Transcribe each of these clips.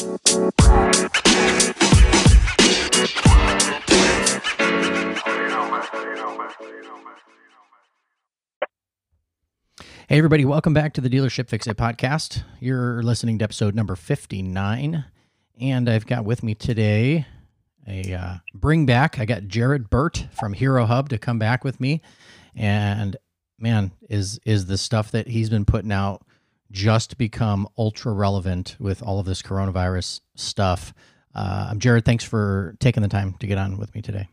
Hey, everybody, welcome back to the Dealership fiXit podcast. You're listening to episode number 59. And I've got with me today a uh, bring back. I got Jared Burt from Hero Hub to come back with me. And man, is is the stuff that he's been putting out just become ultra relevant with all of this coronavirus stuff. Uh, Jared, thanks for taking the time to get on with me today.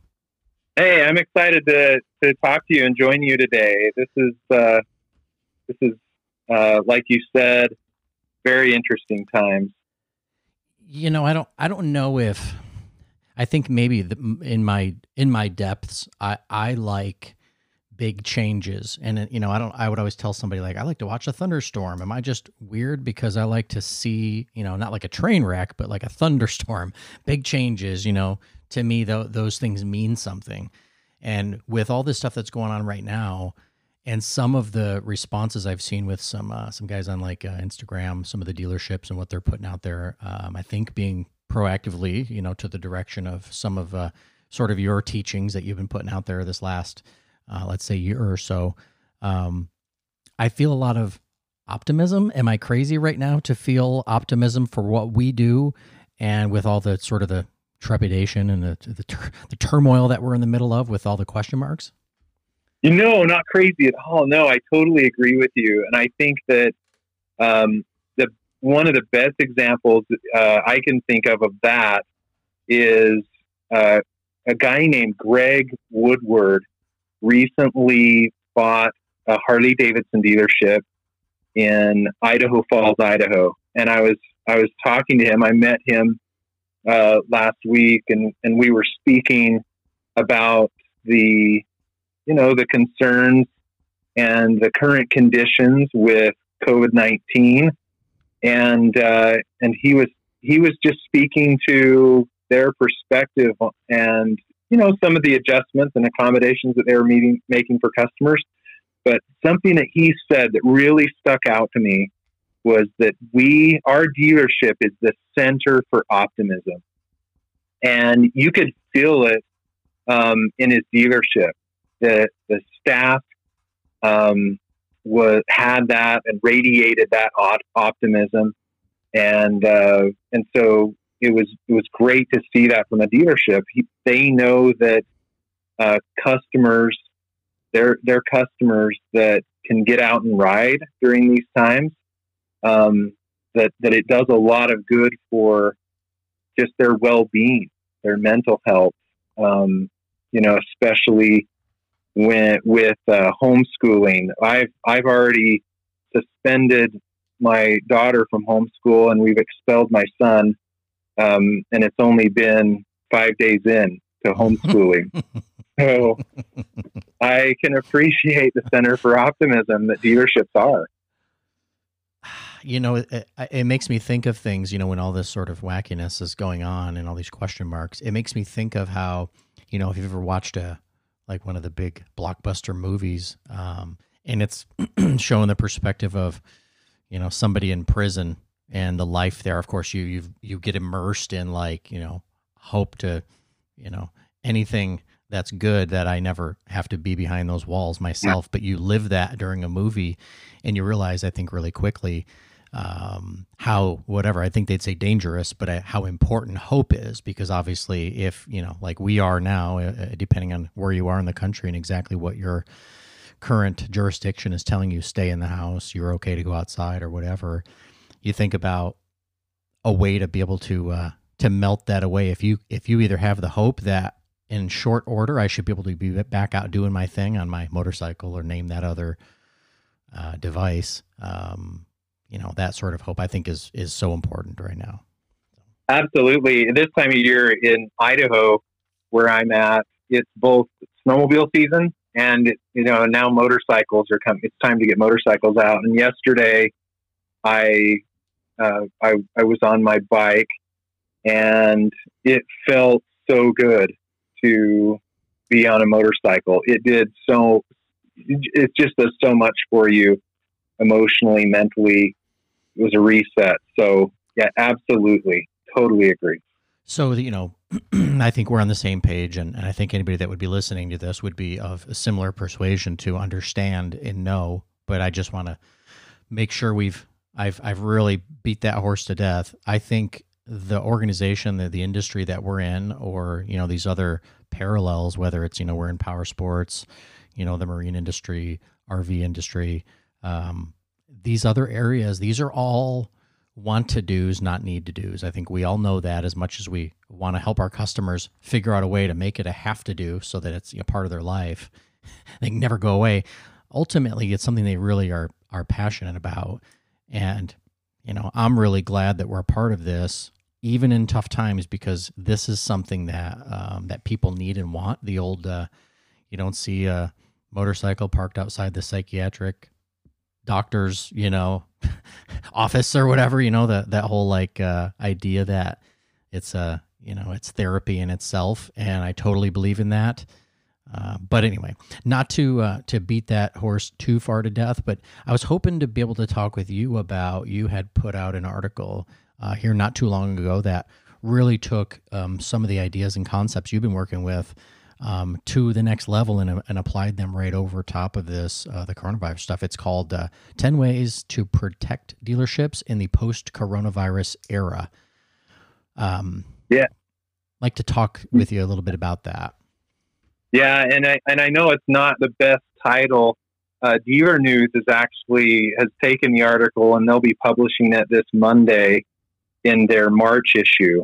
Hey, I'm excited to, to talk to you and join you today. This is uh, this is, uh, like you said, very interesting times. You know, I don't, I don't know if, I think maybe the, in my in my depths, I I like big changes, and you know, I don't. I would always tell somebody like, I like to watch a thunderstorm. Am I just weird because I like to see, you know, not like a train wreck, but like a thunderstorm, big changes. You know, to me, th- those things mean something. And with all this stuff that's going on right now, and some of the responses I've seen with some uh, some guys on like uh, Instagram, some of the dealerships and what they're putting out there, um, I think being proactively, you know, to the direction of some of uh, sort of your teachings that you've been putting out there this last, uh, let's say, year or so. Um, I feel a lot of optimism. Am I crazy right now to feel optimism for what we do, and with all the sort of the trepidation and the the, the turmoil that we're in the middle of with all the question marks? You know, not crazy at all. No, I totally agree with you, and I think that um, the one of the best examples uh, I can think of of that is uh, a guy named Greg Woodward recently bought a Harley Davidson dealership in Idaho Falls, Idaho, and I was I was talking to him. I met him uh, last week, and and we were speaking about the you know, the concerns and the current conditions with COVID nineteen, and uh, and he was he was just speaking to their perspective and you know some of the adjustments and accommodations that they were meeting, making for customers. But something that he said that really stuck out to me was that we our dealership is the center for optimism, and you could feel it um, in his dealership. The the staff um, was had that and radiated that op- optimism, and uh, and so it was it was great to see that from a dealership. He, they know that uh, customers, their their customers that can get out and ride during these times, um, that that it does a lot of good for just their well being, their mental health. Um, you know, especially when, with uh, homeschooling. I've I've already suspended my daughter from homeschool, and we've expelled my son. Um, and it's only been five days in to homeschooling. so I can appreciate the Center for Optimism that dealerships are. You know, it, it, makes me think of things, you know, when all this sort of wackiness is going on and all these question marks, it makes me think of how, you know, if you've ever watched a, like one of the big blockbuster movies, um, and it's showing the perspective of you know somebody in prison and the life there. Of course, you you you get immersed in like you know hope to you know anything that's good that I never have to be behind those walls myself. But you live that during a movie, and you realize I think really quickly um, how whatever I think they'd say dangerous, but uh, how important hope is because obviously, if you know, like we are now, uh, uh, depending on where you are in the country and exactly what your current jurisdiction is telling you, stay in the house, you're okay to go outside or whatever. You think about a way to be able to uh, to melt that away. If you if you either have the hope that in short order I should be able to be back out doing my thing on my motorcycle or name that other uh, device. Um, you know that sort of hope I think is is so important right now. Absolutely. This time of year in Idaho, where I'm at, it's both snowmobile season and you know now motorcycles are coming. It's time to get motorcycles out. And yesterday, I uh, I I was on my bike, and it felt so good to be on a motorcycle. It did so. It just does so much for you emotionally, mentally. It was a reset. So yeah, absolutely. totally agree. So, you know, I think we're on the same page, and, and I think anybody that would be listening to this would be of a similar persuasion to understand and know. But I just want to make sure we've I've I've really beat that horse to death. I think the organization, the the industry that we're in, or you know these other parallels, whether it's you know we're in power sports, you know the marine industry, RV industry, um, these other areas, these are all want to do's, not need to do's. I think we all know that as much as we want to help our customers figure out a way to make it a have to do so that it's you know, part of their life. they can never go away. Ultimately, it's something they really are are passionate about. And, you know, I'm really glad that we're a part of this, even in tough times, because this is something that um, that people need and want. The old, uh, you don't see a motorcycle parked outside the psychiatric doctor's, you know, office or whatever. You know, that that whole like uh, idea that it's a, you know, it's therapy in itself, and I totally believe in that. Uh, but anyway, not to uh, to beat that horse too far to death, but I was hoping to be able to talk with you about. You had put out an article uh, here not too long ago that really took um, some of the ideas and concepts you've been working with um, to the next level and, and, applied them right over top of this uh, the coronavirus stuff. It's called uh, "10 Ways to Protect Dealerships in the Post-Coronavirus Era." Um, yeah, like to talk with you a little bit about that. Yeah, and I and I know it's not the best title. Uh, Dealer News is actually has taken the article and they'll be publishing it this Monday in their March issue,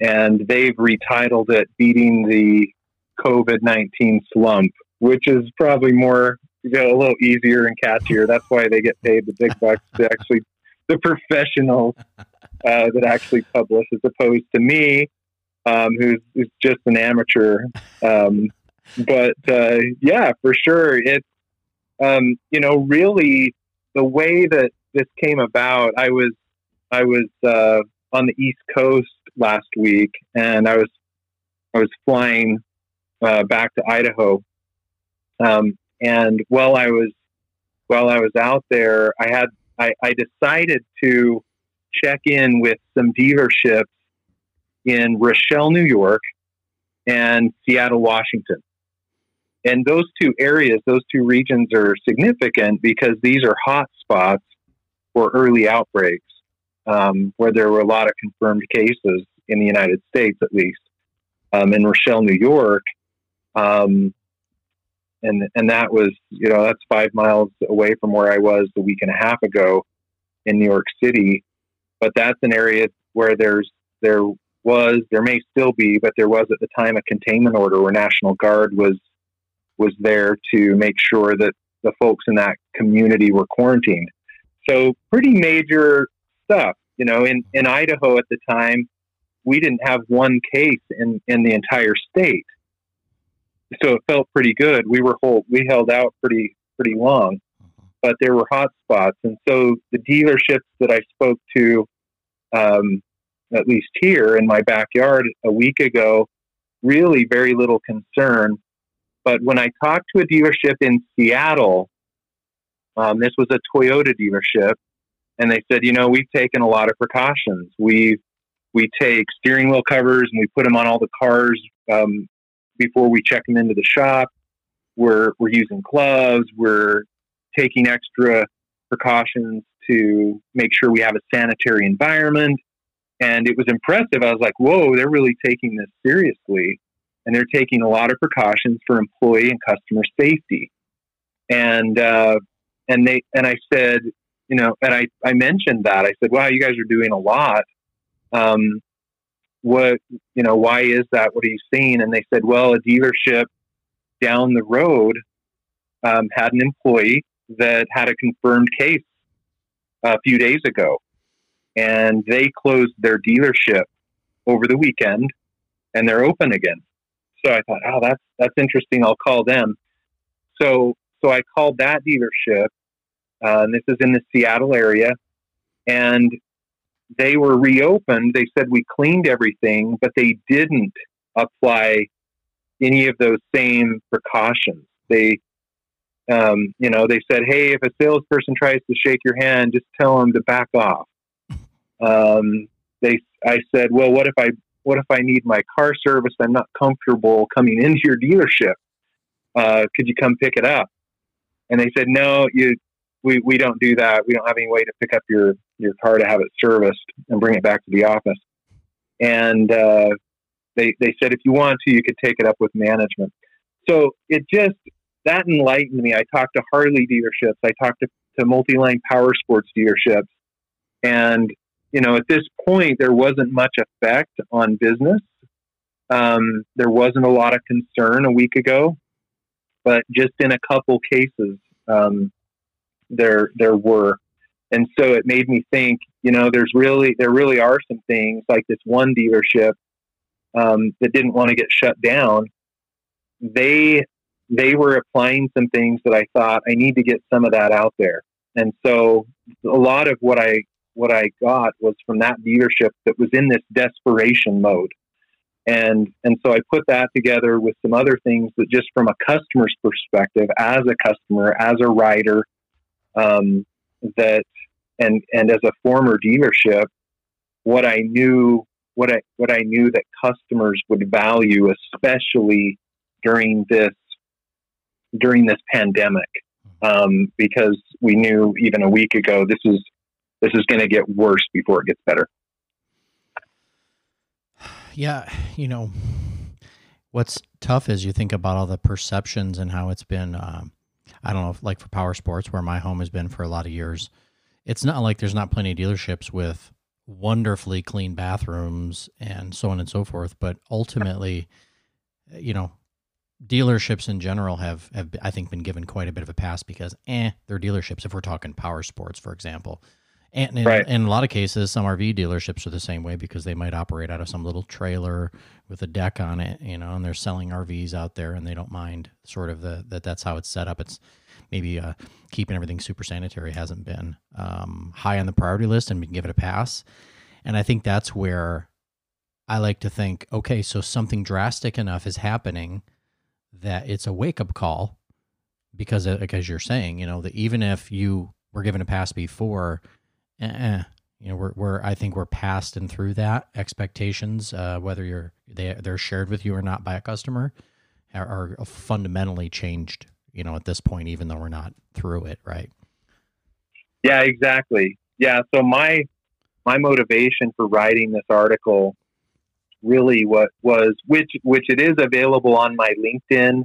and they've retitled it "Beating the COVID nineteen Slump," which is probably more you know, a little easier and catchier. That's why they get paid the big bucks to actually the professionals uh, that actually publish, as opposed to me, um, who's, who's just an amateur. Um, but uh, yeah, for sure, it's um, you know really the way that this came about. I was I was uh, on the East Coast last week, and I was I was flying uh, back to Idaho, um, and while I was while I was out there, I had I, I decided to check in with some dealerships in Rochelle, New York, and Seattle, Washington. And those two areas, those two regions are significant because these are hot spots for early outbreaks, um, where there were a lot of confirmed cases in the United States, at least. Um, in Rochelle, New York, um, and and that was you know that's five miles away from where I was a week and a half ago in New York City, but that's an area where there's there was there may still be, but there was at the time a containment order where National Guard was was there to make sure that the folks in that community were quarantined. So pretty major stuff. You know, in, in Idaho at the time, we didn't have one case in, in the entire state. So it felt pretty good. We were hold, we held out pretty pretty long, but there were hot spots. And so the dealerships that I spoke to, um, at least here in my backyard a week ago, really very little concern but when I talked to a dealership in Seattle, um, this was a Toyota dealership, and they said, you know, we've taken a lot of precautions. We we take steering wheel covers and we put them on all the cars um, before we check them into the shop. We're we're using gloves. We're taking extra precautions to make sure we have a sanitary environment. And it was impressive. I was like, whoa, they're really taking this seriously and they're taking a lot of precautions for employee and customer safety. And uh, and they and I said, you know, and I I mentioned that I said, wow, you guys are doing a lot. Um, what you know, why is that? What are you seeing? And they said, well, a dealership down the road um, had an employee that had a confirmed case a few days ago, and they closed their dealership over the weekend, and they're open again. So I thought, oh, that's that's interesting. I'll call them. So so I called that dealership. Uh, and this is in the Seattle area, and they were reopened. They said we cleaned everything, but they didn't apply any of those same precautions. They, um, you know, they said, hey, if a salesperson tries to shake your hand, just tell them to back off. Um, they I said, well, what if I what if I need my car service? I'm not comfortable coming into your dealership. Uh, could you come pick it up? And they said, no, you we, we don't do that. We don't have any way to pick up your your car to have it serviced and bring it back to the office. And uh, they they said if you want to, you could take it up with management. So it just that enlightened me. I talked to Harley dealerships. I talked to, to multi-line power sports dealerships. And, you know, at this point, there wasn't much effect on business. Um, there wasn't a lot of concern a week ago, but just in a couple cases, um, there, there were. And so it made me think, you know, there's really, there really are some things like this one dealership um, that didn't want to get shut down. They they were applying some things that I thought I need to get some of that out there. And so a lot of what I what I got was from that leadership that was in this desperation mode. And and so I put that together with some other things that just from a customer's perspective, as a customer, as a rider, um, that and and as a former dealership, what I knew what I what I knew that customers would value, especially during this during this pandemic um, because we knew even a week ago this is this is going to get worse before it gets better. Yeah, you know, what's tough is you think about all the perceptions and how it's been. Um, I don't know, like for power sports, where my home has been for a lot of years. It's not like there's not plenty of dealerships with wonderfully clean bathrooms and so on and so forth. But ultimately, you know, dealerships in general have, have I think been given quite a bit of a pass because eh, they're dealerships if we're talking power sports, for example. And in, right. in, a lot of cases, some RV dealerships are the same way because they might operate out of some little trailer with a deck on it, you know, and they're selling RVs out there and they don't mind sort of the that that's how it's set up. It's maybe uh, keeping everything super sanitary hasn't been um, high on the priority list and we can give it a pass. And I think that's where I like to think, okay, so something drastic enough is happening that it's a wake up call because, uh, as you're saying, you know, that even if you were given a pass before, eh, you know, we're, we're, I think we're past and through that expectations, uh, whether you're, they, they're shared with you or not by a customer are, are fundamentally changed, you know, at this point, even though we're not through it. Right. Yeah, exactly. Yeah. So my, my motivation for writing this article really what was which which it is available on my LinkedIn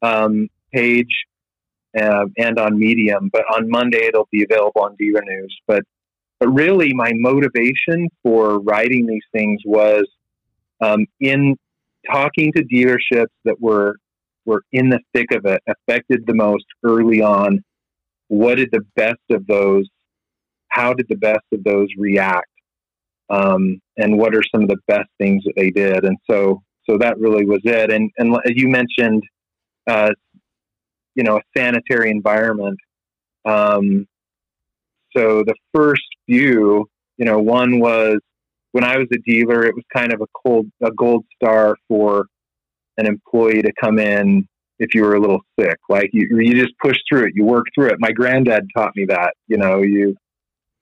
um, page uh, and on Medium, but on Monday it'll be available on Dealer News. But but really, my motivation for writing these things was um, in talking to dealerships that were were in the thick of it, affected the most early on. What did the best of those? How did the best of those react? um, and what are some of the best things that they did. And so, so that really was it. And and you mentioned, uh, you know, a sanitary environment. Um, so the first few, you know, one was when I was a dealer, it was kind of a cold, a gold star for an employee to come in if you were a little sick. Like you, you just push through it, you work through it. My granddad taught me that. You know, you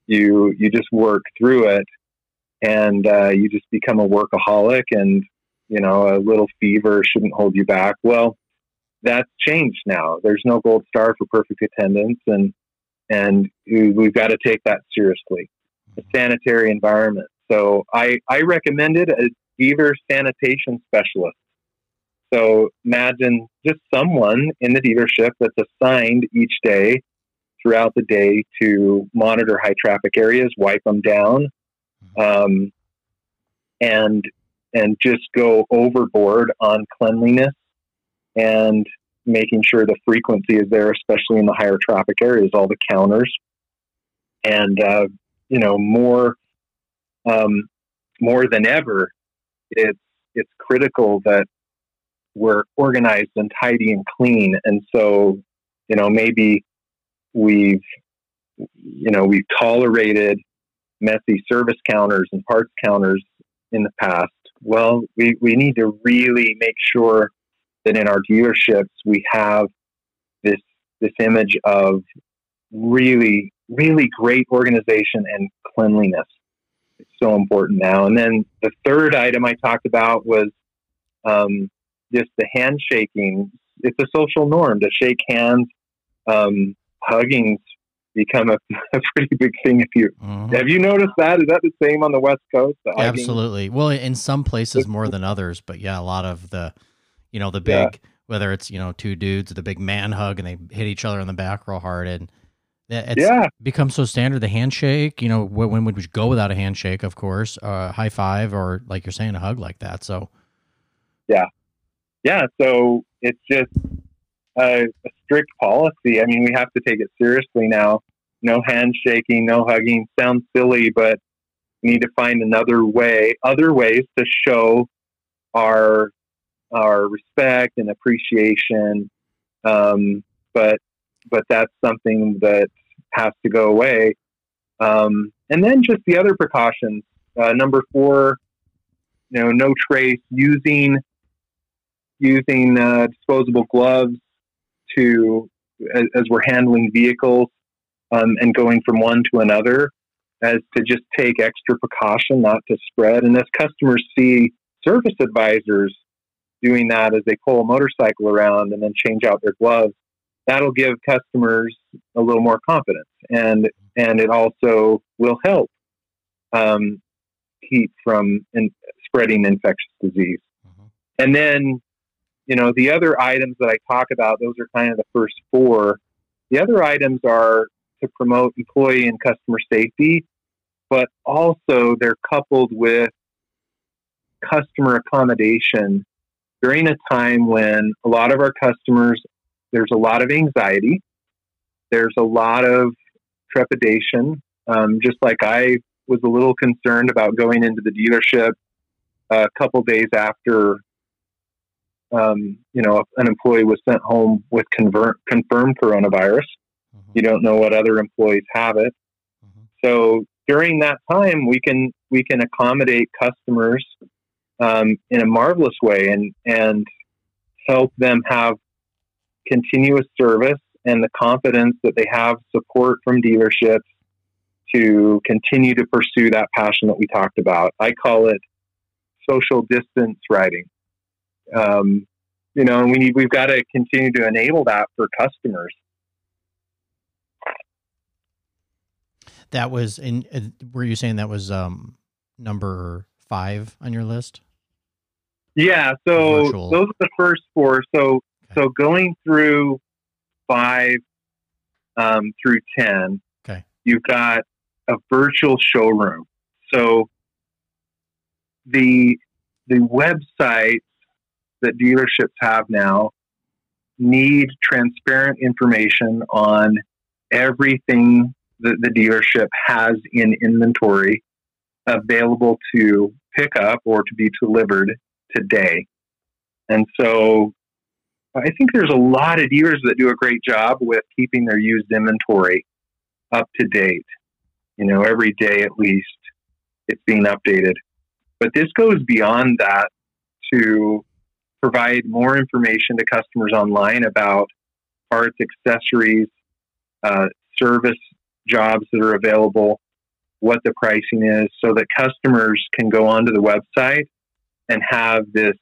you you just work through it and uh, you just become a workaholic and you know a little fever shouldn't hold you back well that's changed now there's no gold star for perfect attendance and and we've got to take that seriously. A sanitary environment. So i i recommended a dealer sanitation specialist. So imagine just someone in the dealership that's assigned each day throughout the day to monitor high traffic areas wipe them down um, and and just go overboard on cleanliness and making sure the frequency is there, especially in the higher traffic areas, all the counters, and uh, you know more um, more than ever, it's it's critical that we're organized and tidy and clean, and so you know maybe we've you know we've tolerated messy service counters and parts counters in the past. Well, we, we need to really make sure that in our dealerships we have this this image of really, really great organization and cleanliness. It's so important now. And then the third item I talked about was um, just the handshaking. It's a social norm to shake hands. Um, hugging's become a, a, pretty big thing. If you mm-hmm. have you noticed that, is that the same on the West Coast? The Absolutely. Well, in some places more than others, but yeah, a lot of the, you know, the big. Yeah. Whether it's you know two dudes, the big man hug, and they hit each other in the back real hard, and it's yeah. become so standard. The handshake, you know, when would we go without a handshake? Of course, uh, high five, or like you're saying, a hug like that. So, yeah, yeah. So it's just a, a, strict policy. I mean, we have to take it seriously now. No handshaking, no hugging. Sounds silly, but we need to find another way, other ways to show our our respect and appreciation. Um, but but that's something that has to go away. Um, and then just the other precautions. Uh, number four, you know, no trace using using uh, disposable gloves to as, as we're handling vehicles um, and going from one to another, as to just take extra precaution not to spread. And as customers see service advisors doing that as they pull a motorcycle around and then change out their gloves, that'll give customers a little more confidence, and and it also will help um, keep from in, spreading infectious disease. Mm-hmm. And then you know, the other items that I talk about, those are kind of the first four. The other items are to promote employee and customer safety, but also they're coupled with customer accommodation during a time when a lot of our customers, there's a lot of anxiety, there's a lot of trepidation. Um, just like I was a little concerned about going into the dealership a couple days after um, you know, an employee was sent home with convert, confirmed coronavirus. Mm-hmm. You don't know what other employees have it. Mm-hmm. So during that time, we can we can accommodate customers um, in a marvelous way and and help them have continuous service and the confidence that they have support from dealerships to continue to pursue that passion that we talked about. I call it social distance riding um, you know, and we need, we've got to continue to enable that for customers. That was in. Uh, were you saying that was um, number five on your list? Yeah. So Virtual. those are the first four. So okay. so going through five um, through ten. Okay. You've got a virtual showroom. So the the website that dealerships have now need transparent information on everything that the dealership has in inventory available to pick up or to be delivered today. And so I think there's a lot of dealers that do a great job with keeping their used inventory up to date. You know, every day at least it's being updated. But this goes beyond that to provide more information to customers online about parts, accessories, uh, service jobs that are available, what the pricing is, so that customers can go onto the website and have this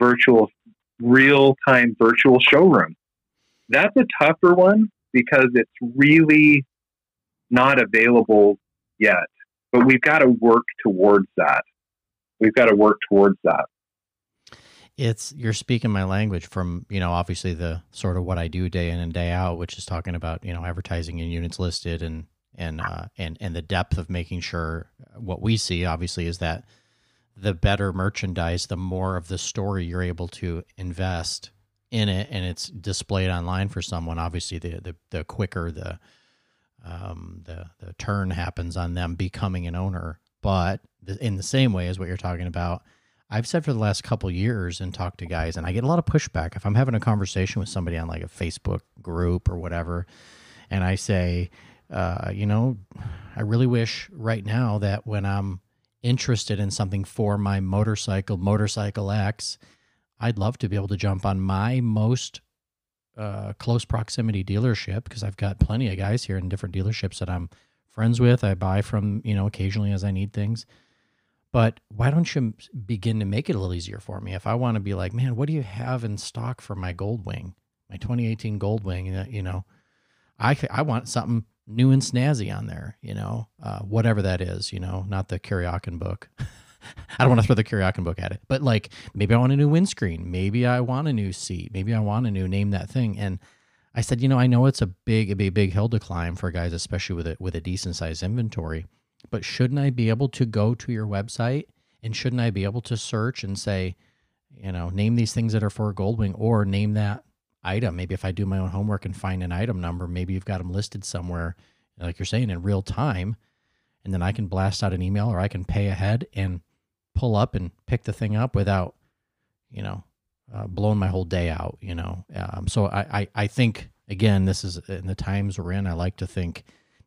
virtual, real time virtual showroom. That's a tougher one because it's really not available yet. But we've got to work towards that. We've got to work towards that it's you're speaking my language from you know obviously the sort of what I do day in and day out, which is talking about you know advertising and units listed and and uh, and and the depth of making sure what we see obviously is that the better merchandise, the more of the story you're able to invest in it, and it's displayed online for someone. Obviously, the the, the quicker the um, the the turn happens on them becoming an owner. But in the same way as what you're talking about, I've said for the last couple years and talked to guys, and I get a lot of pushback if I'm having a conversation with somebody on like a Facebook group or whatever, and I say, uh, you know, I really wish right now that when I'm interested in something for my motorcycle, Motorcycle X, I'd love to be able to jump on my most uh, close proximity dealership because I've got plenty of guys here in different dealerships that I'm friends with, I buy from, you know, occasionally as I need things. But why don't you begin to make it a little easier for me? If I want to be like, man, what do you have in stock for my Goldwing, my 2018 Goldwing? You know, I, I want something new and snazzy on there, you know, uh, whatever that is, you know, not the Kuryakyn book. I don't want to throw the Kuryakyn book at it, but like maybe I want a new windscreen. Maybe I want a new seat. Maybe I want a new name that thing. And I said, you know, I know it's a big, it'd be a big, big hill to climb for guys, especially with a with a decent sized inventory. But shouldn't I be able to go to your website and shouldn't I be able to search and say, you know, name these things that are for Goldwing or name that item? Maybe if I do my own homework and find an item number, maybe you've got them listed somewhere, like you're saying, in real time, and then I can blast out an email or I can pay ahead and pull up and pick the thing up without, you know, uh, blown my whole day out, you know. Um, so I, I, I think again, this is in the times we're in. I like to think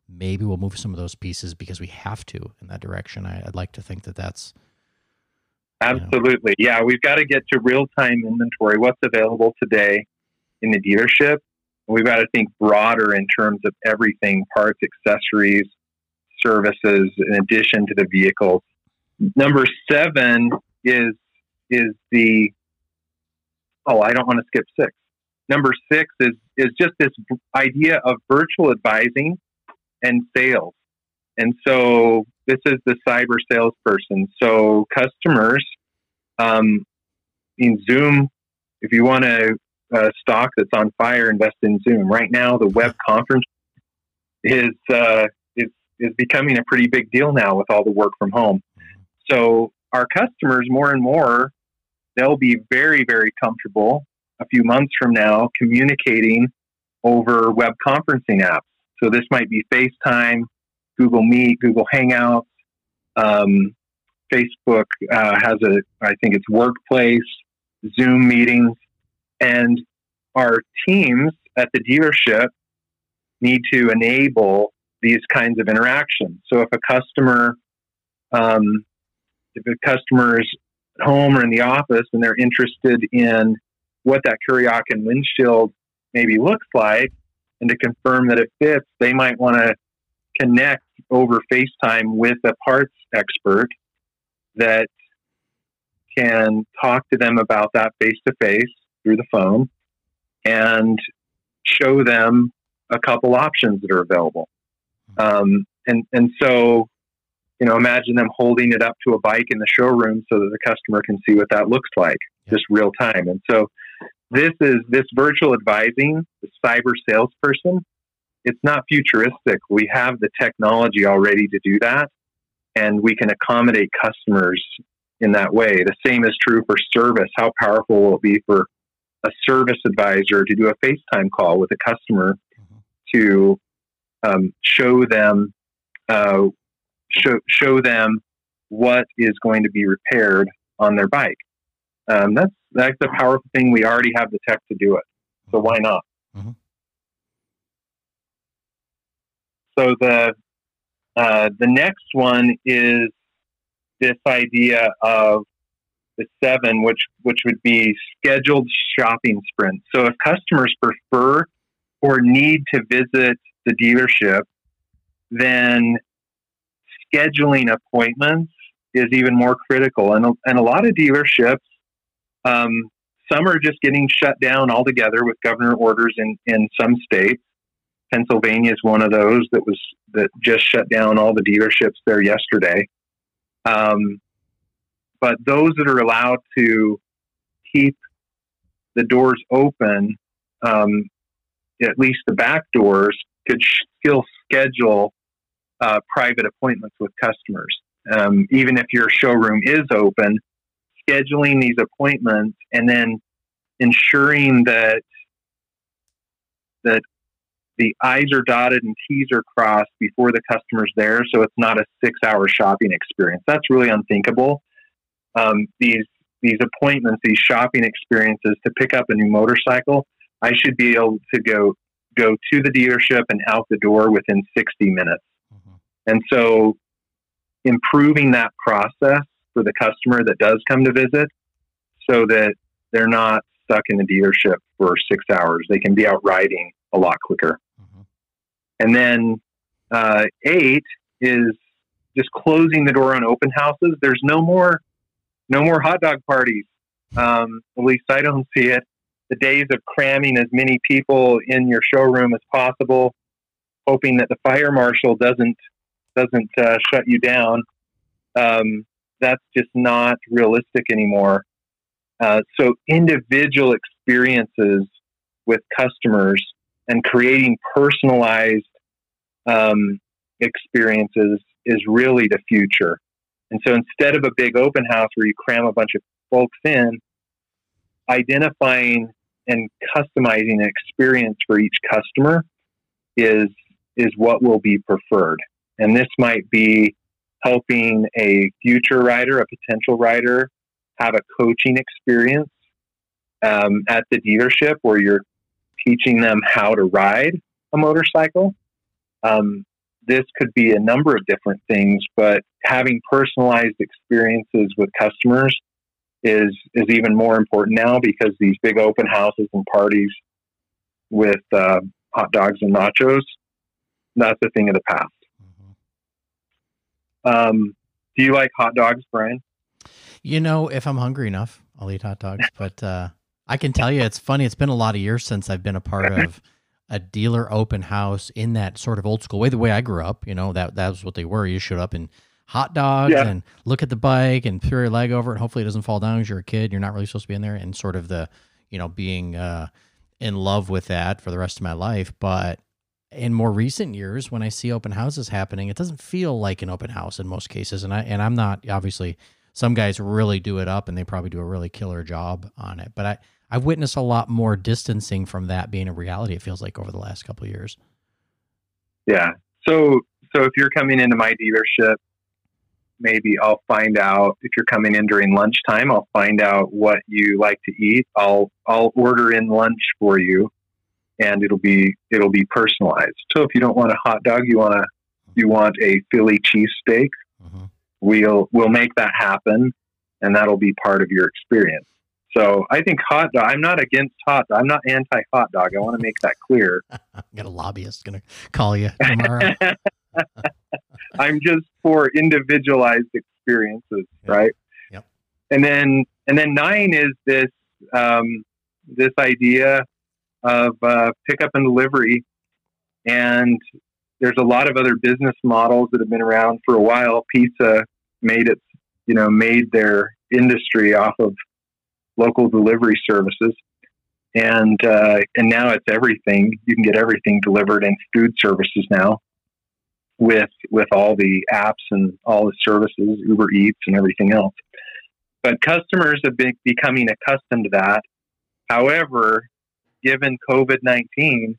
maybe we'll move some of those pieces because we have to in that direction. I, would like to think that that's absolutely yeah. We've got to get to real time inventory. What's available today in the dealership? We've got to think broader in terms of everything: parts, accessories, services, in addition to the vehicles. Number seven is is the oh, I don't want to skip six. Number six is is just this idea of virtual advising and sales. And so this is the cyber salesperson. So customers, um, in Zoom, if you want a, a, stock that's on fire, invest in Zoom. Right now, the web conference is uh, is is becoming a pretty big deal now with all the work from home. So our customers, more and more, they'll be very, very comfortable a few months from now communicating over web conferencing apps. So this might be FaceTime, Google Meet, Google Hangouts. Um, Facebook uh, has a, I think it's Workplace, Zoom meetings, and our teams at the dealership need to enable these kinds of interactions. So if a customer, um, if a customer is at home or in the office and they're interested in what that Kuryakyn windshield maybe looks like, and to confirm that it fits, they might want to connect over FaceTime with a parts expert that can talk to them about that face to face through the phone and show them a couple options that are available. Um, and, and so, you know, imagine them holding it up to a bike in the showroom so that the customer can see what that looks like just real time. And so this is this virtual advising, the cyber salesperson. It's not futuristic. We have the technology already to do that, and we can accommodate customers in that way. The same is true for service. How powerful will it be for a service advisor to do a FaceTime call with a customer mm-hmm. to um, show them uh, show show them what is going to be repaired on their bike? Um, that's that's a powerful thing. We already have the tech to do it, so why not? Mm-hmm. So the uh, the next one is this idea of the seven, which which would be scheduled shopping sprints. So if customers prefer or need to visit the dealership, then scheduling appointments is even more critical. And, and a lot of dealerships um, some are just getting shut down altogether with governor orders in, in some states. Pennsylvania is one of those that was that just shut down all the dealerships there yesterday. Um, but those that are allowed to keep the doors open, um, at least the back doors, could still schedule uh, private appointments with customers. Um, even if your showroom is open, scheduling these appointments and then ensuring that that the I's are dotted and T's are crossed before the customer's there, so it's not a six-hour shopping experience. That's really unthinkable. Um, these these appointments, these shopping experiences to pick up a new motorcycle, I should be able to go go to the dealership and out the door within 60 minutes. Mm-hmm. And so, improving that process for the customer that does come to visit so that they're not stuck in the dealership for six hours. They can be out riding a lot quicker. Mm-hmm. And then uh, eight is just closing the door on open houses. There's no more, no more hot dog parties. Um, at least I don't see it. The days of cramming as many people in your showroom as possible, hoping that the fire marshal doesn't doesn't uh, shut you down. Um, that's just not realistic anymore. Uh, so individual experiences with customers and creating personalized um, experiences is really the future. And so instead of a big open house where you cram a bunch of folks in, identifying and customizing an experience for each customer is is what will be preferred. And this might be helping a future rider, a potential rider, have a coaching experience um, at the dealership where you're teaching them how to ride a motorcycle. Um, this could be a number of different things, but having personalized experiences with customers is is even more important now because these big open houses and parties with uh, hot dogs and nachos that's a thing of the past. Mm-hmm. Um, do you like hot dogs, Brian? You know, if I'm hungry enough, I'll eat hot dogs. But uh, I can tell you, it's funny. It's been a lot of years since I've been a part of a dealer open house in that sort of old school way. The way I grew up, you know, that that was what they were. You showed up in hot dogs yeah. and look at the bike and throw your leg over it. Hopefully it doesn't fall down because you're a kid. You're not really supposed to be in there. And sort of the, you know, being uh, in love with that for the rest of my life. But in more recent years when I see open houses happening, it doesn't feel like an open house in most cases. And I and I'm not obviously some guys really do it up and they probably do a really killer job on it. But I I've witnessed a lot more distancing from that being a reality. It feels like over the last couple of years. Yeah. So so if you're coming into my dealership, maybe I'll find out if you're coming in during lunchtime. I'll find out what you like to eat. I'll I'll order in lunch for you and it'll be it'll be personalized. So if you don't want a hot dog, you want a you want a Philly cheesesteak, uh-huh. we'll we'll make that happen, and that'll be part of your experience. So I think hot dog. I'm not against hot. dog. I'm not anti hot dog. I want to make that clear. got a lobbyist going to call you tomorrow. I'm just for individualized experiences, yep. right? Yep. And then and then nine is this um, this idea of uh, pickup and delivery. And there's a lot of other business models that have been around for a while. Pizza made it, you know, made their industry off of local delivery services. And uh, and now it's everything. You can get everything delivered in food services now, with with all the apps and all the services, Uber Eats and everything else. But customers have been becoming accustomed to that. However, given COVID nineteen,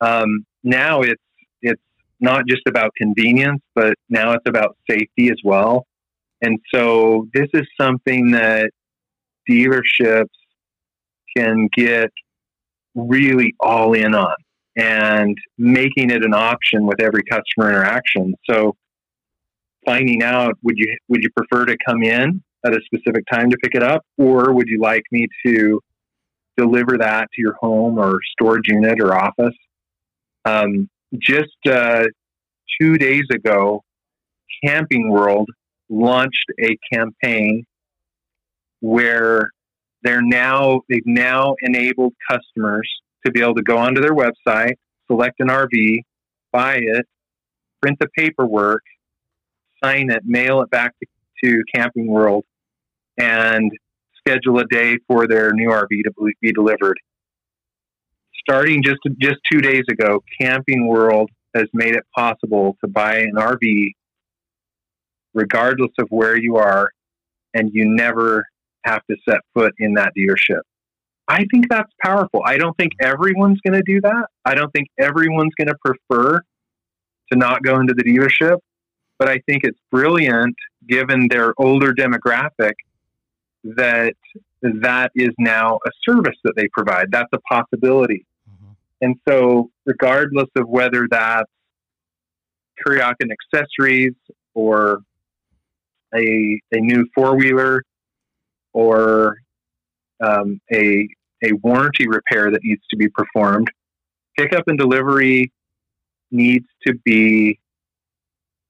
um, now it's it's not just about convenience, but now it's about safety as well. And so this is something that dealerships can get really all in on and making it an option with every customer interaction. So finding out would you would you prefer to come in at a specific time to pick it up or would you like me to deliver that to your home or storage unit or office. Um, just uh, two days ago, Camping World launched a campaign where they're now they've now enabled customers to be able to go onto their website, select an RV, buy it, print the paperwork, sign it, mail it back to, to Camping World, and schedule a day for their new RV to be delivered. Starting just just two days ago, Camping World has made it possible to buy an RV regardless of where you are, and you never have to set foot in that dealership. I think that's powerful. I don't think everyone's going to do that. I don't think everyone's going to prefer to not go into the dealership, but I think it's brilliant given their older demographic that that is now a service that they provide. That's a possibility. Mm-hmm. And so, regardless of whether that's Kuryakyn accessories or a, a new four wheeler or um, a, a warranty repair that needs to be performed, pickup and delivery needs to be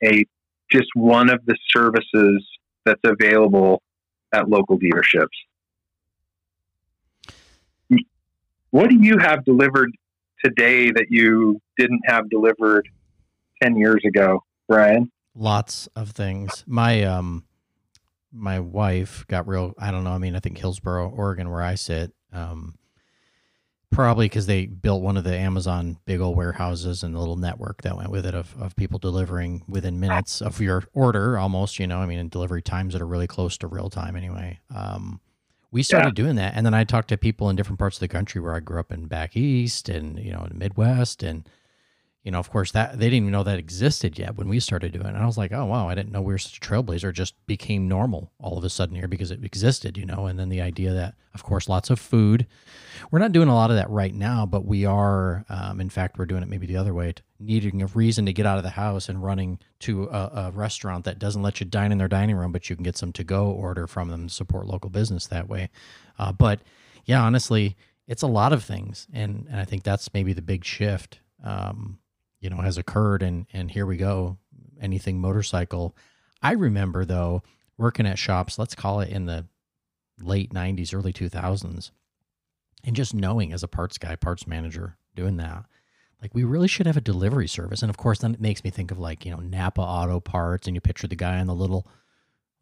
a just one of the services that's available at local dealerships. What do you have delivered today that you didn't have delivered 10 years ago, Brian? Lots of things. My um my wife got real I don't know, I mean I think Hillsboro, Oregon where I sit, um Probably because they built one of the Amazon big old warehouses and the little network that went with it of, of people delivering within minutes of your order almost, you know, I mean, and delivery times that are really close to real time anyway. Um, we started yeah. doing that. And then I talked to people in different parts of the country where I grew up in back East and, you know, in the Midwest and, you know, of course, that they didn't even know that existed yet when we started doing it. And I was like, oh, wow, I didn't know we were such a trailblazer. It just became normal all of a sudden here because it existed, you know. And then the idea that, of course, lots of food. We're not doing a lot of that right now, but we are. Um, in fact, we're doing it maybe the other way, needing a reason to get out of the house and running to a, a restaurant that doesn't let you dine in their dining room, but you can get some to go order from them support local business that way. Uh, but yeah, honestly, it's a lot of things. And, and I think that's maybe the big shift. Um, you know has occurred and and here we go anything motorcycle. I remember though working at shops let's call it in the late 90s early 2000s and just knowing as a parts guy parts manager doing that like we really should have a delivery service. And of course then it makes me think of like you know napa auto parts and you picture the guy in the little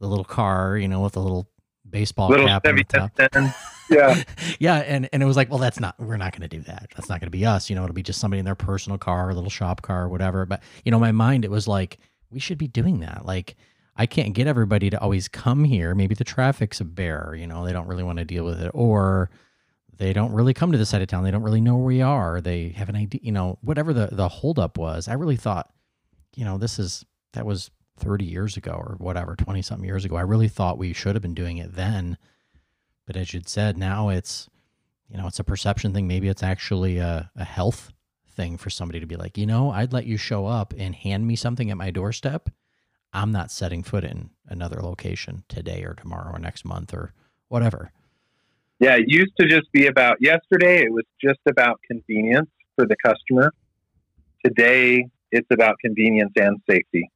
the little car you know with the little baseball little cap on the top. yeah. Yeah and and it was like well that's not we're not going to do that. That's not going to be us you know it'll be just somebody in their personal car a little shop car or whatever. But you know my mind it was like we should be doing that. Like i can't get everybody to always come here. Maybe the traffic's a bear you know they don't really want to deal with it. Or they don't really come to this side of town. They don't really know where we are. They have an idea you know whatever the the holdup was i really thought you know this is that was 30 years ago or whatever 20 something years ago i really thought we should have been doing it then but as you'd said, now it's, you know, it's a perception thing. Maybe it's actually a, a health thing for somebody to be like, you know, I'd let you show up and hand me something at my doorstep. I'm not setting foot in another location today or tomorrow or next month or whatever. Yeah, it used to just be about yesterday, it was just about convenience for the customer. Today, it's about convenience and safety.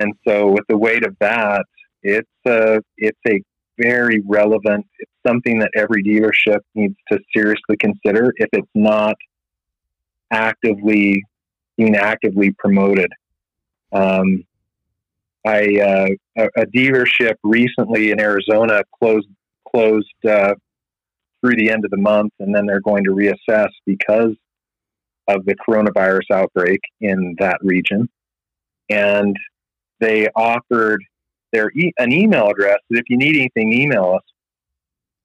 And so, with the weight of that, it's a it's a very relevant. It's something that every dealership needs to seriously consider if it's not actively being actively promoted. Um, I uh, a, a, dealership recently in Arizona closed closed uh, through the end of the month, and then they're going to reassess because of the coronavirus outbreak in that region. And they offered their e- an email address that if you need anything, email us.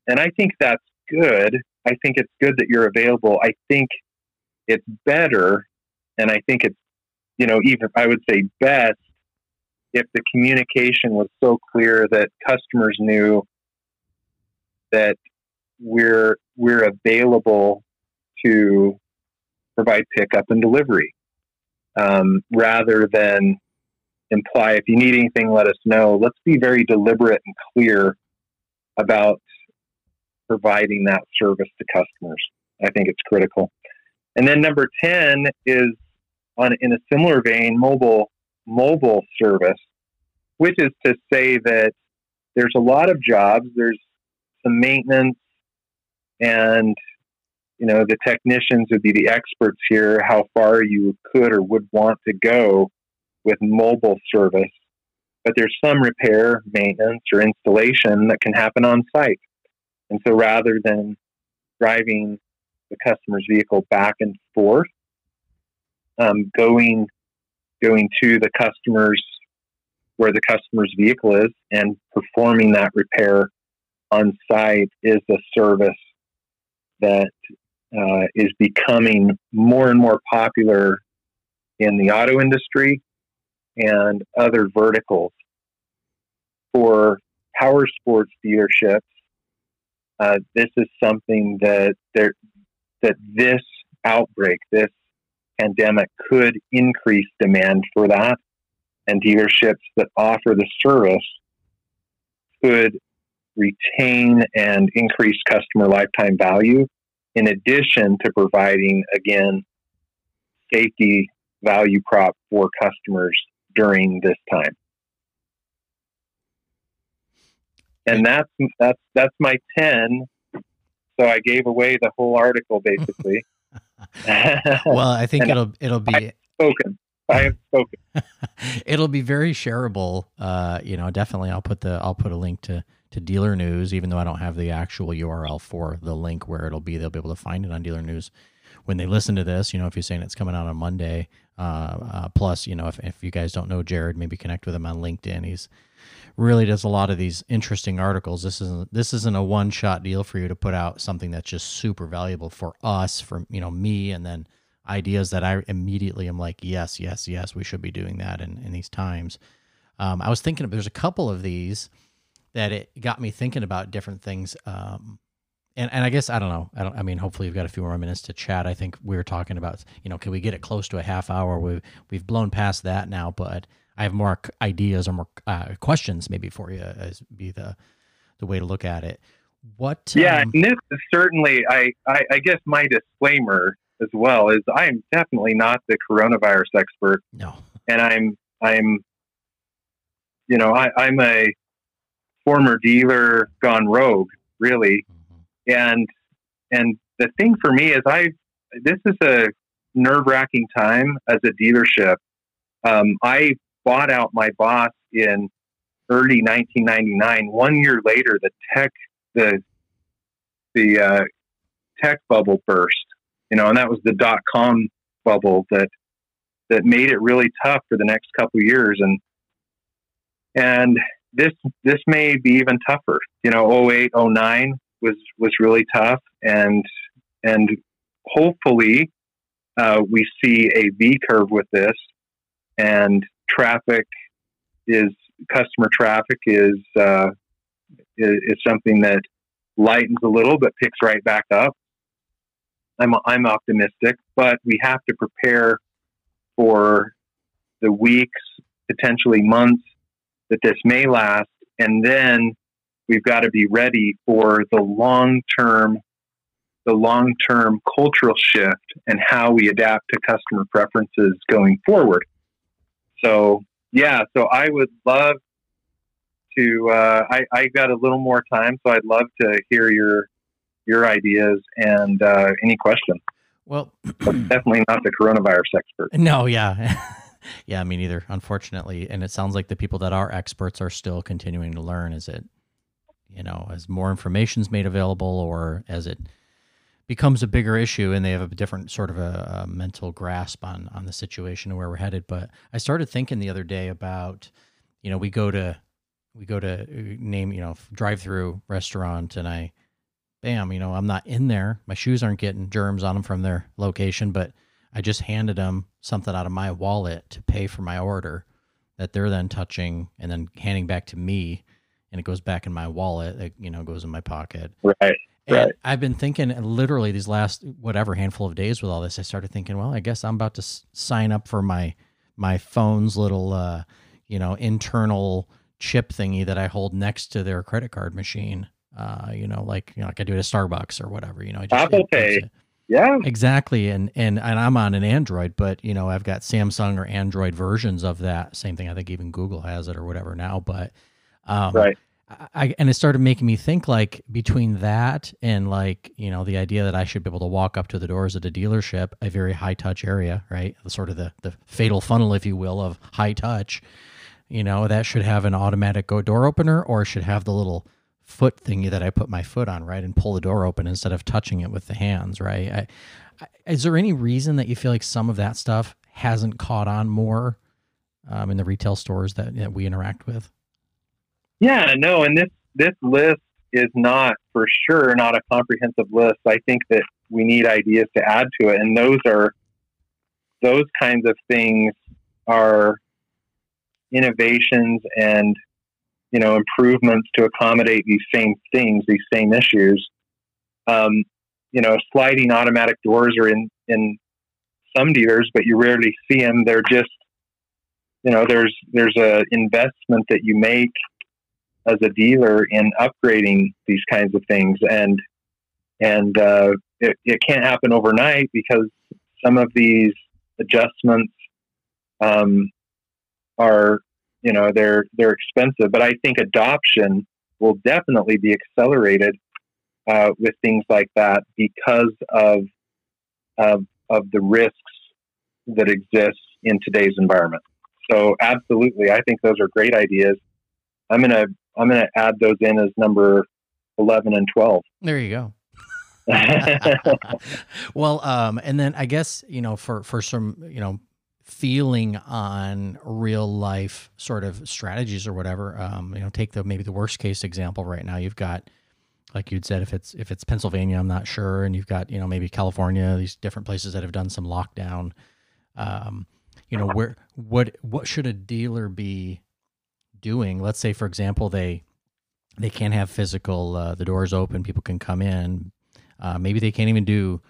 And I think that's good. I think it's good that you're available. I think it's better, and I think it's you know even I would say best if the communication was so clear that customers knew that we're we're available to provide pickup and delivery um, rather than imply if you need anything, let us know. Let's be very deliberate and clear about providing that service to customers. I think it's critical. And then number 10 is on in a similar vein, mobile mobile service, which is to say that there's a lot of jobs, there's some maintenance and you know the technicians would be the experts here how far you could or would want to go with mobile service, but there's some repair, maintenance, or installation that can happen on site. And so rather than driving the customer's vehicle back and forth, um, going going to the customer's where the customer's vehicle is and performing that repair on site is a service that uh, is becoming more and more popular in the auto industry and other verticals. For power sports dealerships, uh, this is something that there, that this outbreak, this pandemic, could increase demand for that, and dealerships that offer the service could retain and increase customer lifetime value, in addition to providing again safety value prop for customers during this time. And that's that's that's my ten. So I gave away the whole article basically. well, I think it'll it'll be spoken. I have spoken. it'll be very shareable. Uh, you know, definitely. I'll put the I'll put a link to to Dealer News, even though I don't have the actual URL for the link where it'll be. They'll be able to find it on Dealer News when they listen to this. You know, if you're saying it's coming out on Monday. Uh, uh, plus, you know, if if you guys don't know Jared, maybe connect with him on LinkedIn. He's really does a lot of these interesting articles. This isn't this isn't a one shot deal for you to put out something that's just super valuable for us, for you know me, and then ideas that I immediately am like, yes, yes, yes, we should be doing that in, in these times. Um, I was thinking there's a couple of these that it got me thinking about different things. Um, and, and I guess I don't know. I don't. I mean, hopefully we've got a few more minutes to chat. I think we were talking about, you know, can we get it close to a half hour? We've we've blown past that now, but I have more ideas or more uh, questions maybe for you as be the the way to look at it. What? Yeah, um, and this is certainly. I, I I guess my disclaimer as well is I am definitely not the coronavirus expert. No, and I'm I'm you know I, I'm a former dealer gone rogue, really. And and the thing for me is I this is a nerve wracking time as a dealership. Um, I bought out my boss in early 1999. One year later, the tech the the uh, tech bubble burst, you know, and that was the dot com bubble that that made it really tough for the next couple years, and and this this may be even tougher. You know, 08, 09 was was really tough, and and hopefully uh, we see a V curve with this, and traffic is customer traffic is, uh, is, is something that lightens a little but picks right back up. I'm I'm optimistic, but we have to prepare for the weeks, potentially months that this may last, and then we've got to be ready for the long term the long term cultural shift and how we adapt to customer preferences going forward. So yeah, so I would love to. Uh, I I got a little more time, so I'd love to hear your your ideas and uh, any questions. Well, definitely not the coronavirus expert. No, yeah. yeah, me neither, unfortunately. And it sounds like the people that are experts are still continuing to learn. Is it, you know, as more information is made available or as it becomes a bigger issue and they have a different sort of a, a, mental grasp on on the situation and where we're headed. But I started thinking the other day about, you know, we go to we go to uh, name, you know, drive through restaurant and I bam, you know, I'm not in there. My shoes aren't getting germs on them from their location, but I just handed them something out of my wallet to pay for my order that they're then touching and then handing back to me and it goes back in my wallet, it, you know, goes in my pocket. Right. And right. I've been thinking literally these last whatever handful of days with all this. I started thinking, well, I guess I'm about to s- sign up for my my phone's little uh, you know internal chip thingy that I hold next to their credit card machine. Uh, you know, like you know, like I do at a Starbucks or whatever. You know, I just, Apple Pay. Yeah, exactly. And and and I'm on an Android, but you know, I've got Samsung or Android versions of that. Same thing. I think even Google has it or whatever now. But um, right. I, and it started making me think like between that and like you know the idea that I should be able to walk up to the doors at a dealership, a very high touch area, right? The sort of the the fatal funnel, if you will, of high touch. You know that should have an automatic go door opener, or should have the little foot thingy that I put my foot on, right, and pull the door open instead of touching it with the hands, right? I, I, is there any reason that you feel like some of that stuff hasn't caught on more um, in the retail stores that, that we interact with? Yeah, no, and this this list is not for sure not a comprehensive list. I think that we need ideas to add to it, and those are those kinds of things are innovations and you know improvements to accommodate these same things, these same issues. Um, you know, sliding automatic doors are in in some dealers, but you rarely see them. They're just you know there's there's a investment that you make as a dealer in upgrading these kinds of things and and uh, it, it can't happen overnight because some of these adjustments um, are you know they're they're expensive, but I think adoption will definitely be accelerated uh, with things like that because of, of of the risks that exist in today's environment. So absolutely, I think those are great ideas. I'm gonna I'm gonna add those in as number eleven and twelve. There you go. well, um, and then I guess you know for for some you know feeling on real life sort of strategies or whatever. Um, you know, take the maybe the worst case example right now. You've got like you'd said if it's if it's Pennsylvania, I'm not sure, and you've got you know maybe California, these different places that have done some lockdown. Um, you know where what what should a dealer be doing? Let's say, for example, they they can't have physical uh, the doors open, people can come in. Uh, maybe they can't even do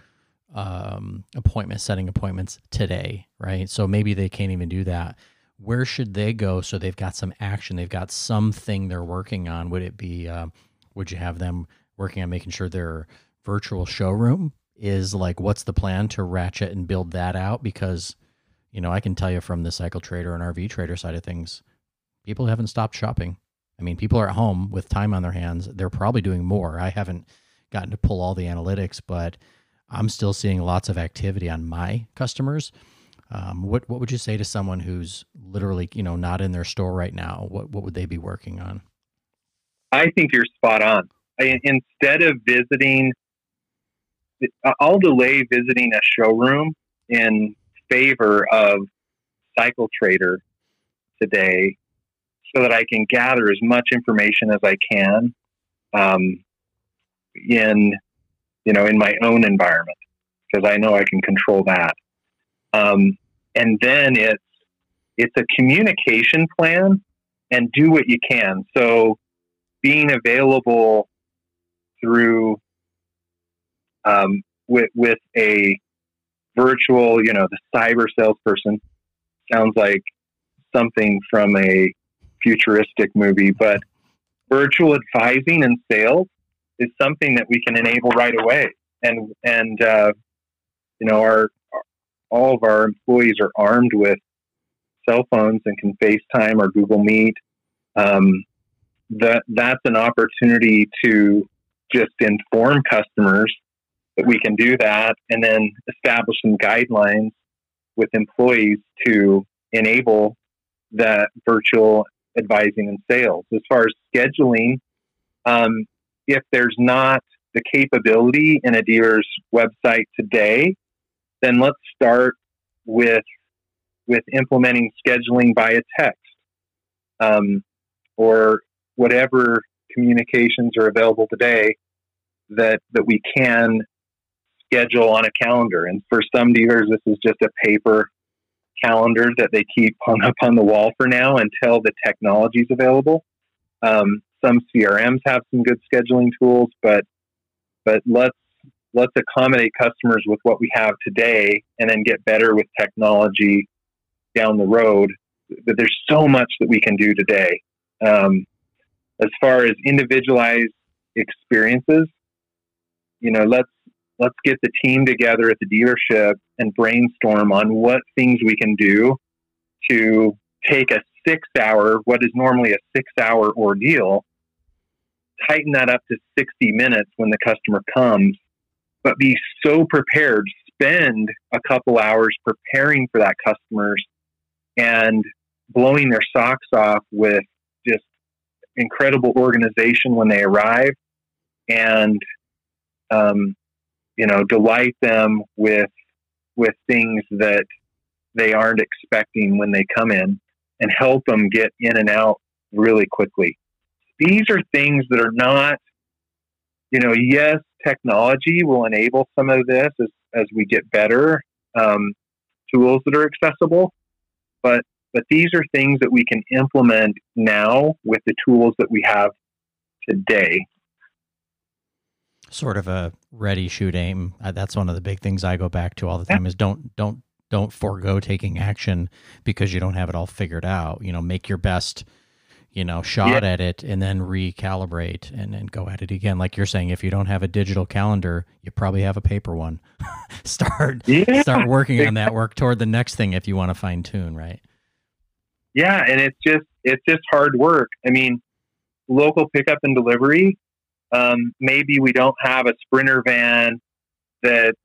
um, appointment setting appointments today, right? So maybe they can't even do that. Where should they go so they've got some action? They've got something they're working on. Would it be? Uh, would you have them working on making sure their virtual showroom is like? What's the plan to ratchet and build that out? Because you know, I can tell you from the cycle trader and RV trader side of things, people haven't stopped shopping. I mean, people are at home with time on their hands. They're probably doing more. I haven't gotten to pull all the analytics, but I'm still seeing lots of activity on my customers. Um, what what would you say to someone who's literally you know not in their store right now? What what would they be working on? I think you're spot on. I, instead of visiting, I'll delay visiting a showroom in favor of Cycle Trader today, so that I can gather as much information as I can um, in you know, in my own environment because I know I can control that. Um, and then it's it's a communication plan and do what you can. So being available through um, with with a virtual, you know, the cyber salesperson sounds like something from a futuristic movie, but virtual advising and sales is something that we can enable right away. And and uh, you know, our all of our employees are armed with cell phones and can FaceTime or Google Meet. Um, that that's an opportunity to just inform customers that we can do that, and then establish some guidelines with employees to enable that virtual advising and sales. As far as scheduling, um, if there's not the capability in a dealer's website today, then let's start with with implementing scheduling via text um, or whatever communications are available today that that we can schedule on a calendar. And for some dealers, this is just a paper calendar that they keep hung up on the wall for now until the technology is available. Um, some CRMs have some good scheduling tools, but but let's let's accommodate customers with what we have today, and then get better with technology down the road. But there's so much that we can do today. Um, as far as individualized experiences, you know, let's let's get the team together at the dealership and brainstorm on what things we can do to take a six hour, what is normally a six hour ordeal, tighten that up to 60 minutes when the customer comes, but be so prepared, spend a couple hours preparing for that customers and blowing their socks off with just incredible organization when they arrive and um, you know delight them with with things that they aren't expecting when they come in and help them get in and out really quickly these are things that are not, you know, yes, technology will enable some of this as, as we get better um, tools that are accessible, but but these are things that we can implement now with the tools that we have today. Sort of a ready, shoot, aim. Uh, that's one of the big things I go back to all the time yeah. is don't don't don't forego taking action because you don't have it all figured out. You know, make your best you know, shot yeah. at it and then recalibrate and then go at it again. Like you're saying, if you don't have a digital calendar, you probably have a paper one. start yeah. start working on that. Work toward the next thing if you want to fine tune, right? Yeah, and it's just it's just hard work. I mean, local pickup and delivery. Um, maybe we don't have a sprinter van that's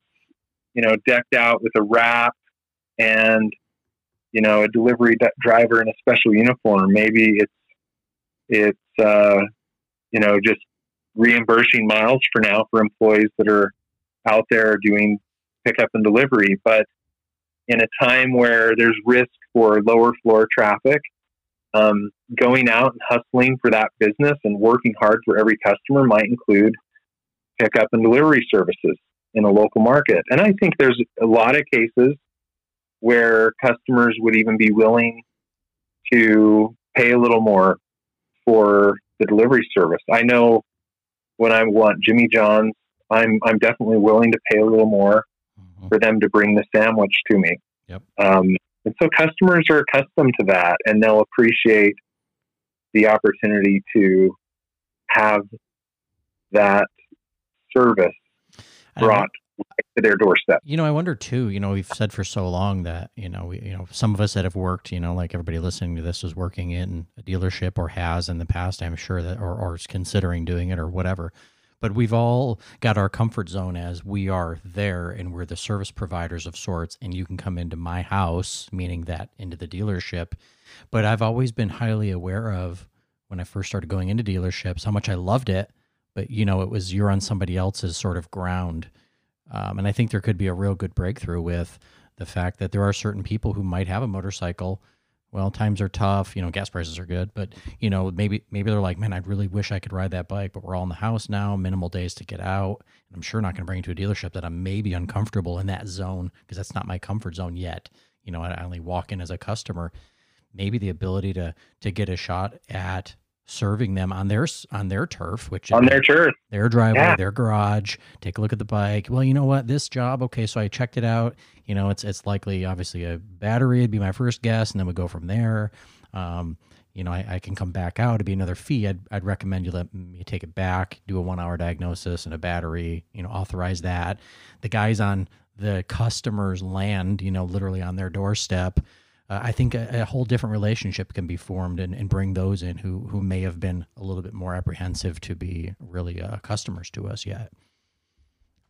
you know decked out with a wrap and you know a delivery d- driver in a special uniform. Maybe it's it's uh, you know just reimbursing miles for now for employees that are out there doing pickup and delivery. But in a time where there's risk for lower floor traffic, um, going out and hustling for that business and working hard for every customer might include pickup and delivery services in a local market. And I think there's a lot of cases where customers would even be willing to pay a little more for the delivery service. I know when I want Jimmy John's, I'm I'm definitely willing to pay a little more mm-hmm. for them to bring the sandwich to me. Yep. Um, and so customers are accustomed to that, and they'll appreciate the opportunity to have that service brought to their doorstep. You know, I wonder too. You know, we've said for so long that you know, we, you know, some of us that have worked, you know, like everybody listening to this is working in a dealership or has in the past. I'm sure that, or, or is considering doing it or whatever. But we've all got our comfort zone as we are there and we're the service providers of sorts. And you can come into my house, meaning that into the dealership. But I've always been highly aware of when I first started going into dealerships how much I loved it. But you know, it was you're on somebody else's sort of ground um, and I think there could be a real good breakthrough with the fact that there are certain people who might have a motorcycle. Well, times are tough, you know, gas prices are good, but you know, maybe maybe they're like, man, I'd really wish I could ride that bike, but we're all in the house now, minimal days to get out. And I'm sure not going to bring it to a dealership that I'm maybe uncomfortable in that zone because that's not my comfort zone yet. You know, I only walk in as a customer. Maybe the ability to to get a shot at serving them on their on their turf, which on their turf, their driveway, yeah. their garage. Take a look at the bike. Well, you know what? This job, okay, so I checked it out. You know, it's it's likely obviously a battery would be my first guess, and then we go from there. Um, you know, I, I, can come back out. It'd be another fee. I'd, I'd recommend you let me take it back, do a one hour diagnosis and a battery, you know, authorize that. The guys on the customer's land, you know, literally on their doorstep, uh, I think a, a, whole different relationship can be formed and, and bring those in who who may have been a little bit more apprehensive to be really uh, customers to us yet.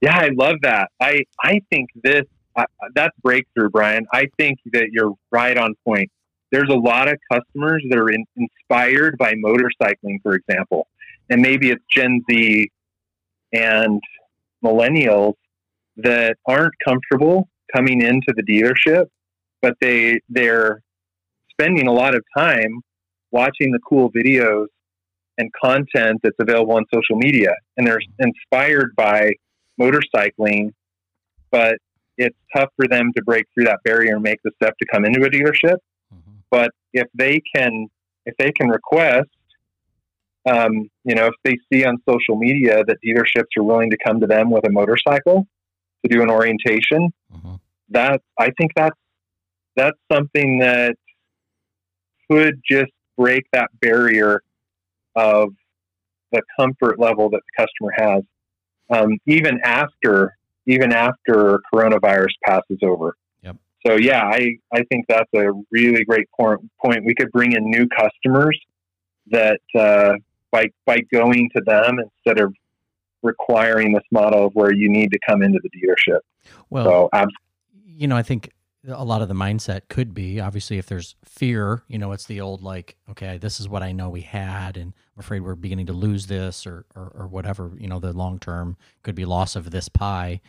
Yeah, I love that. I I think this uh, that's breakthrough, Brian. I think that you're right on point. There's a lot of customers that are in, inspired by motorcycling, for example, and maybe it's Gen Z and millennials that aren't comfortable coming into the dealership but they they're spending a lot of time watching the cool videos and content that's available on social media and they're inspired by motorcycling but it's tough for them to break through that barrier and make the step to come into a dealership mm-hmm. but if they can if they can request um, you know if they see on social media that dealerships are willing to come to them with a motorcycle to do an orientation mm-hmm. that i think that's that's something that could just break that barrier of the comfort level that the customer has, um, even after even after coronavirus passes over. Yep. So yeah, I, I think that's a really great point. Point we could bring in new customers that uh, by by going to them instead of requiring this model of where you need to come into the dealership. Well, so, absolutely. you know, I think a lot of the mindset could be obviously if there's fear you know it's the old like okay this is what i know we had and i'm afraid we're beginning to lose this or or, or whatever you know the long term could be loss of this pie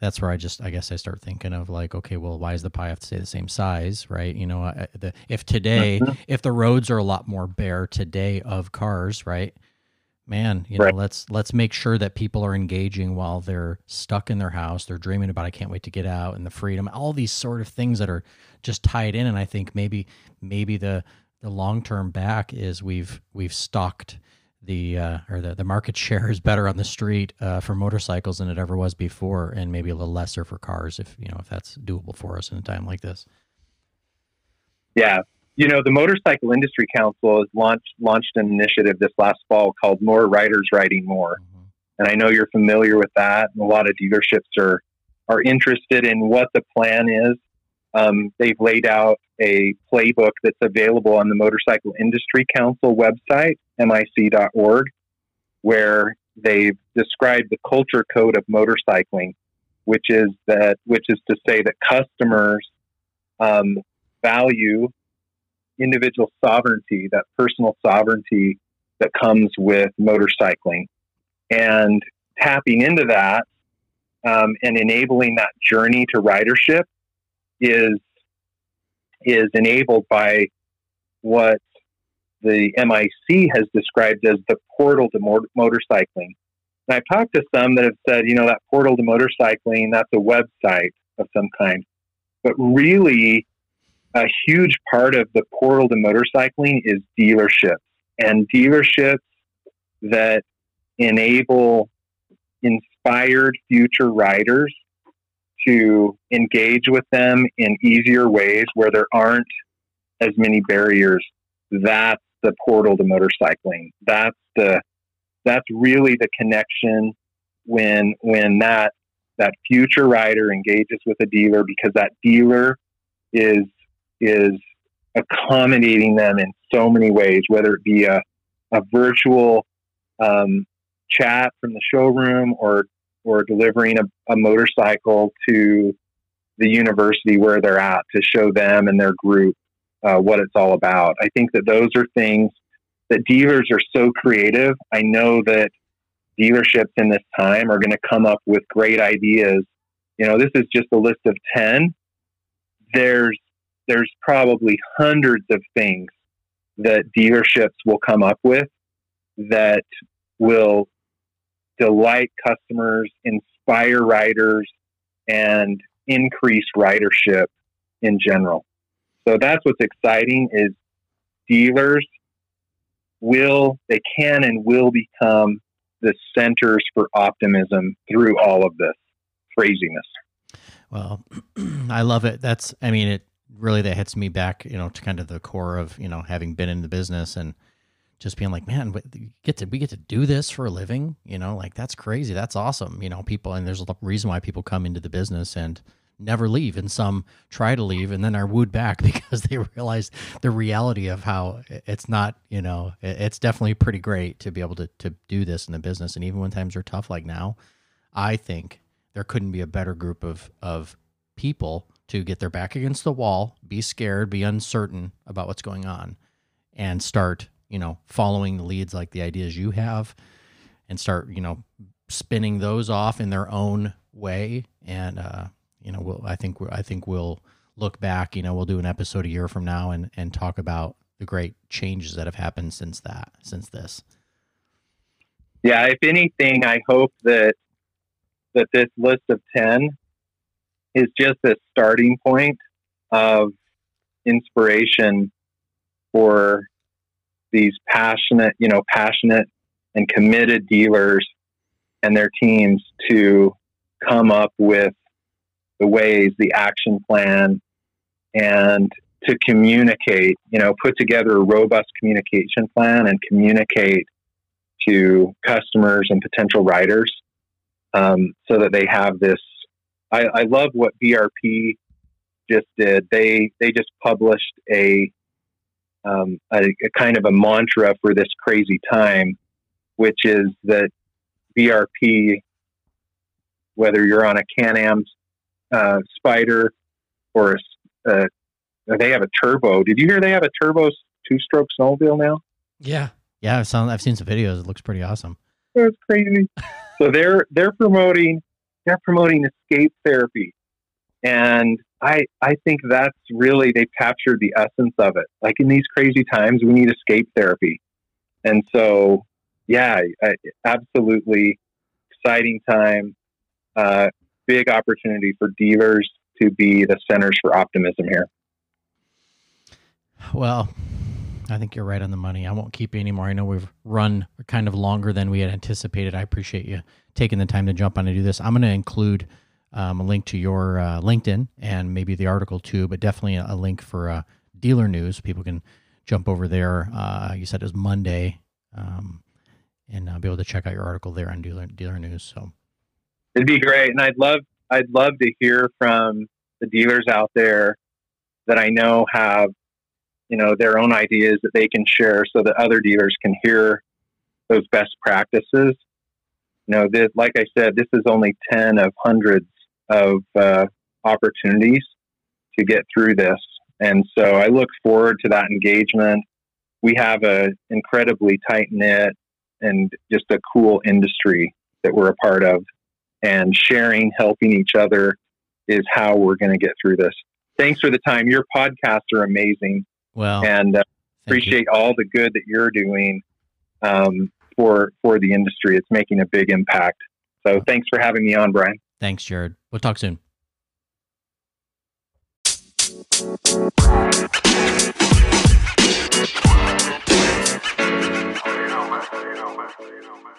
that's where i just i guess i start thinking of like okay well why does the pie have to stay the same size right you know the, if today mm-hmm. if the roads are a lot more bare today of cars right man you know right. let's let's make sure that people are engaging while they're stuck in their house they're dreaming about i can't wait to get out and the freedom all these sort of things that are just tied in and i think maybe maybe the the long term back is we've we've stocked the uh, or the, the market share is better on the street uh, for motorcycles than it ever was before and maybe a little lesser for cars if you know if that's doable for us in a time like this yeah you know, the Motorcycle Industry Council has launched launched an initiative this last fall called More Riders Riding More, mm-hmm. and I know you're familiar with that. And a lot of dealerships are are interested in what the plan is. Um, they've laid out a playbook that's available on the Motorcycle Industry Council website, mic.org, where they've described the culture code of motorcycling, which is that which is to say that customers um, value individual sovereignty, that personal sovereignty that comes with motorcycling. And tapping into that um, and enabling that journey to ridership is is enabled by what the MIC has described as the portal to motorcycling. And I've talked to some that have said, you know, that portal to motorcycling, that's a website of some kind. But really, a huge part of the portal to motorcycling is dealerships and dealerships that enable inspired future riders to engage with them in easier ways where there aren't as many barriers. That's the portal to motorcycling. That's the that's really the connection when when that that future rider engages with a dealer because that dealer is is accommodating them in so many ways, whether it be a, a virtual um, chat from the showroom or or delivering a, a motorcycle to the university where they're at to show them and their group uh, what it's all about. I think that those are things that dealers are so creative. I know that dealerships in this time are going to come up with great ideas. You know, this is just a list of 10. There's there's probably hundreds of things that dealerships will come up with that will delight customers, inspire riders, and increase ridership in general. So that's what's exciting is dealers will they can and will become the centers for optimism through all of this craziness. Well, I love it. That's I mean it really that hits me back, you know, to kind of the core of, you know, having been in the business and just being like, man, we get to we get to do this for a living, you know, like that's crazy. That's awesome. You know, people and there's a reason why people come into the business and never leave and some try to leave and then are wooed back because they realize the reality of how it's not, you know, it's definitely pretty great to be able to to do this in the business and even when times are tough like now, I think there couldn't be a better group of of people to get their back against the wall, be scared, be uncertain about what's going on and start you know, following the leads like the ideas you have and start, you know, spinning those off in their own way. And, uh, you know, we'll, I think, I think we'll look back, you know, we'll do an episode a year from now and, and talk about the great changes that have happened since that, since this. Yeah. If anything, I hope that, that this list of 10 is just a starting point of inspiration for these passionate, you know, passionate and committed dealers and their teams to come up with the ways, the action plan, and to communicate, you know, put together a robust communication plan and communicate to customers and potential riders um, so that they have this. I, I love what BRP just did. They they just published a um, a, a, kind of a mantra for this crazy time, which is that BRP, whether you're on a Can-Am uh, Spyder or a, uh, they have a turbo. Did you hear they have a turbo two-stroke snowmobile now? Yeah, yeah. I've seen I've seen some videos. It looks pretty awesome. That's crazy. so they're they're promoting they're promoting escape therapy, and I, I think that's really, they've captured the essence of it. Like in these crazy times, we need escape therapy. And so, yeah, I, absolutely exciting time. Uh, big opportunity for dealers to be the centers for optimism here. Well, I think you're right on the money. I won't keep you anymore. I know we've run kind of longer than we had anticipated. I appreciate you taking the time to jump on and do this. I'm going to include um, a link to your uh, LinkedIn and maybe the article too, but definitely a, link for uh, dealer news. People can jump over there. Uh, you said it was Monday, um, and uh, be able to check out your article there on dealer dealer news. So it'd be great, and I'd love I'd love to hear from the dealers out there that I know have you know their own ideas that they can share, so that other dealers can hear those best practices. You know, this, like I said, this is only ten of hundreds of uh, opportunities to get through this. And so I look forward to that engagement. We have an incredibly tight knit and just a cool industry that we're a part of. And sharing, helping each other is how we're going to get through this. Thanks for the time. Your podcasts are amazing. Well, and uh, appreciate you. all the good that you're doing um, for for the industry. It's making a big impact. So thanks for having me on, Brian. Thanks, Jared. We'll talk soon. You know, man. You know, man.